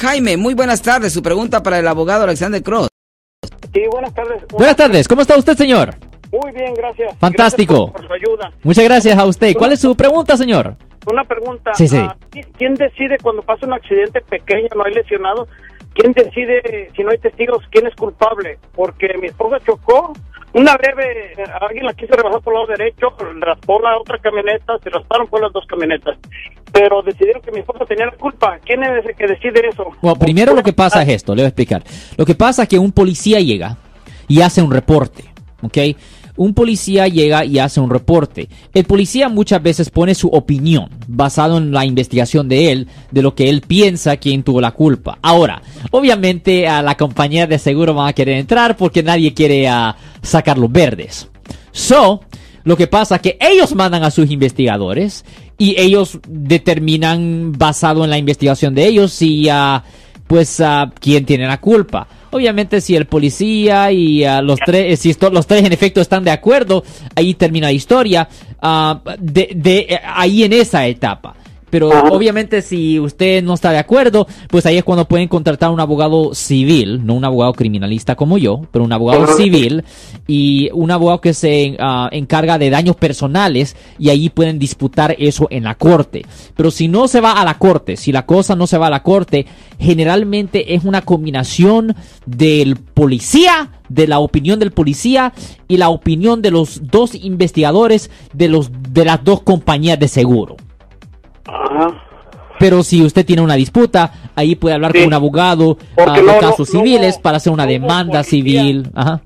Jaime, muy buenas tardes. Su pregunta para el abogado Alexander Cross. Sí, buenas tardes. Buenas tardes, ¿cómo está usted, señor? Muy bien, gracias. Fantástico. Gracias por, por su ayuda. Muchas gracias a usted. ¿Cuál es su pregunta, señor? Una pregunta. Sí, sí. ah, ¿Quién decide cuando pasa un accidente pequeño, no hay lesionados? ¿Quién decide si no hay testigos quién es culpable? Porque mi esposa chocó, una breve, eh, alguien la quiso rebasar por el lado derecho, raspó la otra camioneta, se rasparon por las dos camionetas. Pero decidieron que mi esposa tenía la culpa. ¿Quién es el que decide eso? Bueno, primero lo que pasa es esto, le voy a explicar. Lo que pasa es que un policía llega y hace un reporte, ¿ok? Un policía llega y hace un reporte. El policía muchas veces pone su opinión basado en la investigación de él, de lo que él piensa quién tuvo la culpa. Ahora, obviamente a la compañía de seguro van a querer entrar porque nadie quiere ah, sacar los verdes. So, lo que pasa es que ellos mandan a sus investigadores y ellos determinan basado en la investigación de ellos si ah, pues ah, quién tiene la culpa. Obviamente si el policía y ah, los tres, eh, si esto- los tres en efecto están de acuerdo, ahí termina la historia. ah, de, de eh, ahí en esa etapa. Pero obviamente si usted no está de acuerdo, pues ahí es cuando pueden contratar un abogado civil, no un abogado criminalista como yo, pero un abogado civil y un abogado que se ah, encarga de daños personales y ahí pueden disputar eso en la corte. Pero si no se va a la corte, si la cosa no se va a la corte, generalmente es una combinación del policía, de la opinión del policía y la opinión de los dos investigadores de los de las dos compañías de seguro. Ajá. Pero si usted tiene una disputa, ahí puede hablar Sí. con un abogado Porque ah, no- casos no civiles para hacer una demanda civil. Ajá.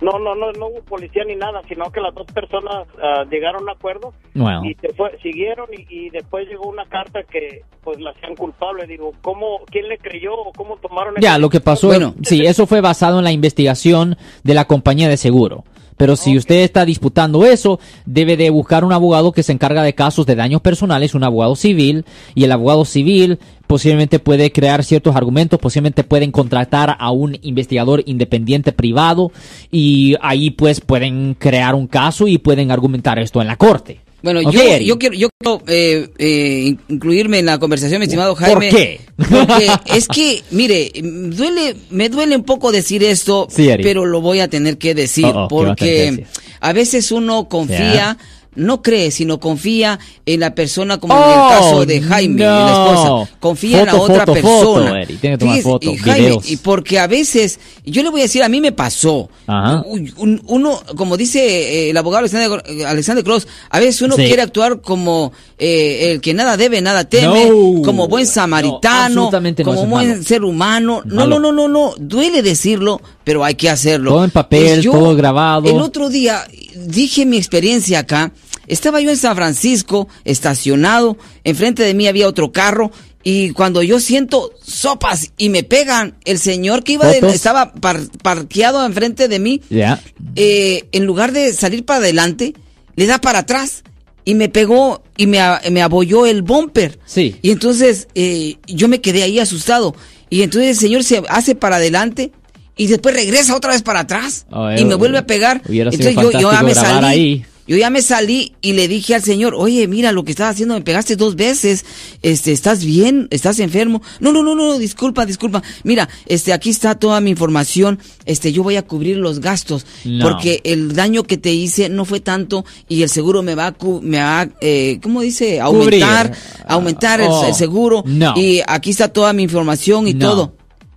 No, no, no, no hubo policía ni nada, sino que las dos personas ah, llegaron a un acuerdo Bueno. y se fue, siguieron y, y después llegó una carta que pues la hacían culpable. Digo, ¿cómo, quién le creyó o cómo tomaron Ya, lo que pasó, Bueno. sí, eso fue basado en la investigación de la compañía de seguro. Pero si usted está disputando eso, debe de buscar un abogado que se encarga de casos de daños personales, un abogado civil, y el abogado civil posiblemente puede crear ciertos argumentos, posiblemente pueden contratar a un investigador independiente privado, y ahí pues pueden crear un caso y pueden argumentar esto en la corte. Bueno, yo, quiero, yo quiero eh, eh, incluirme en la conversación, mi estimado Jaime. qué? Porque es que, mire, duele, me duele un poco decir esto, Sí, pero lo voy a tener que decir, Oh, oh, ¿qué va a tener que porque a veces uno confía. No cree, sino confía en la persona como en Oh, el caso de Jaime, no. la esposa. Confía en la otra foto, persona. foto. Tiene que tomar y Jaime, videos. y porque a veces, yo le voy a decir, a mí me pasó. Ajá. Uno, como dice eh, el abogado Alexander, Alexander Cross, a veces uno Sí. quiere actuar como eh, el que nada debe, nada teme, No. como buen No, samaritano, no, como buen malo. ser humano. No, no, no, no, no, duele decirlo, pero hay que hacerlo. Todo en papel, todo grabado. El otro día dije mi experiencia acá. Estaba yo en San Francisco, estacionado, enfrente de mí había otro carro. Y cuando yo siento sopas y me pegan, el señor que iba estaba par- parqueado enfrente de mí, Ya. eh, en lugar de salir para adelante, le da para atrás y me pegó y me, abolló el bumper. Sí. Y entonces eh, yo me quedé ahí asustado. Y entonces el señor se hace para adelante y después regresa otra vez para atrás Oh, y me vuelve a pegar. Entonces yo, yo ya me salí. ahí. Yo ya me salí y le dije al señor, oye, mira lo que estás haciendo, me pegaste dos veces, este, ¿estás bien? ¿Estás enfermo? No, no, no, no, disculpa, disculpa. Mira, este, aquí está toda mi información, este, yo voy a cubrir los gastos, No. porque el daño que te hice no fue tanto y el seguro me va a, cu- me va, a, eh, ¿cómo dice? Aumentar, Cubrir. aumentar el- Oh, el, seguro. no. Y aquí está toda mi información y No. todo.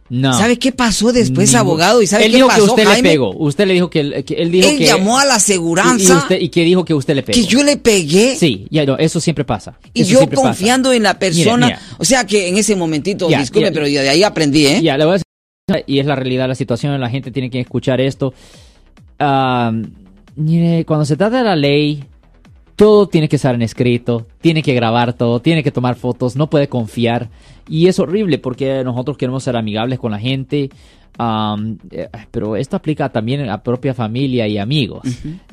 No. ¿Sabe qué pasó después, Ningún- abogado? ¿Y sabe él qué dijo pasó, que usted Jaime? le pegó. Usted le dijo que, él- que él dijo Él que llamó a la y, y aseguranza usted y que dijo que usted le pegó. que yo le pegué. Sí, ya no, eso siempre pasa. Y Eso yo pasa. confiando en la persona, Mira, mira. o sea que en ese momentito, Ya, disculpe, ya. pero yo de ahí aprendí, ¿eh? Ya, le voy a decir, y es la realidad de la situación, la gente tiene que escuchar esto. Ah, mire, cuando se trata de la ley, todo tiene que estar en escrito, tiene que grabar todo, tiene que tomar fotos, no puede confiar. Y es horrible porque nosotros queremos ser amigables con la gente. eh, pero esto aplica también a propia familia y amigos.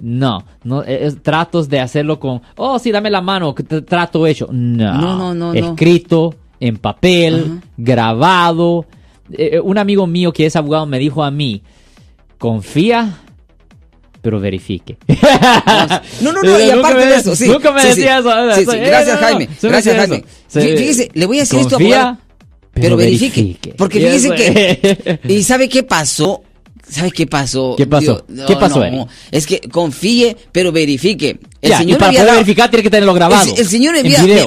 No, no es, tratos de hacerlo con, oh, sí, dame la mano, trato hecho. No, No, no, no, no. Escrito, en papel, grabado. Eh, un amigo mío que es abogado me dijo a mí, confía, pero verifique. No, no, no, y aparte me- de eso, sí. Nunca me sí, decía eso. Sí, eso, sí, gracias, no, no, Jaime. Gracias, Jaime. Fíjese, le voy a decir esto, confía, abogado. Pero, verifique, Porque fíjese que... ¿Y sabe qué pasó? ¿Sabe qué pasó? ¿Qué pasó? ¿Qué pasó? es que confíe, pero verifique. El señor y para poder verificar tiene que tenerlo grabado. El, señor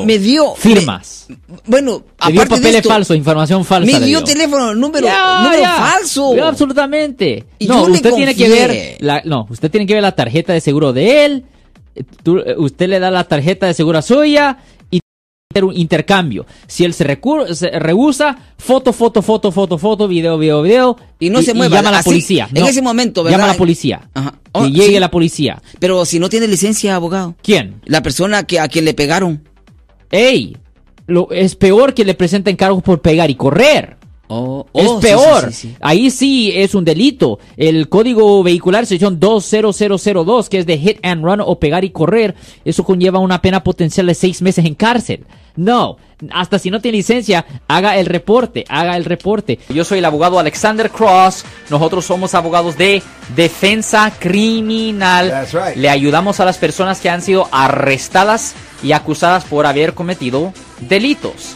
me, dio firmas. bueno, me dio papeles falsos, información falsa. Me dio, teléfono, número, número falso. absolutamente. no, usted tiene que ver la, no, usted tiene que ver la tarjeta de seguro de él. usted le da la tarjeta de seguro suya un intercambio. Si él se, rehúsa, foto, foto, foto, foto, foto, video, video, video. Y no se mueve. llama a la policía. En ese momento, ¿verdad? Llama a la policía. Ajá. Oh, llegue la policía. Pero si no tiene licencia, abogado. ¿Quién? La persona que, a quien le pegaron. ¡Ey! Lo, es peor que le presenten cargos por pegar y correr. Oh, es oh, peor. Ahí sí es un delito. El código vehicular sección 20002, que es de hit and run o pegar y correr, eso conlleva una pena potencial de seis meses en cárcel. No, hasta si no tiene licencia, haga el reporte, haga el reporte. Yo soy el abogado Alexander Cross. Nosotros somos abogados de defensa criminal. Le ayudamos a las personas que han sido arrestadas y acusadas por haber cometido delitos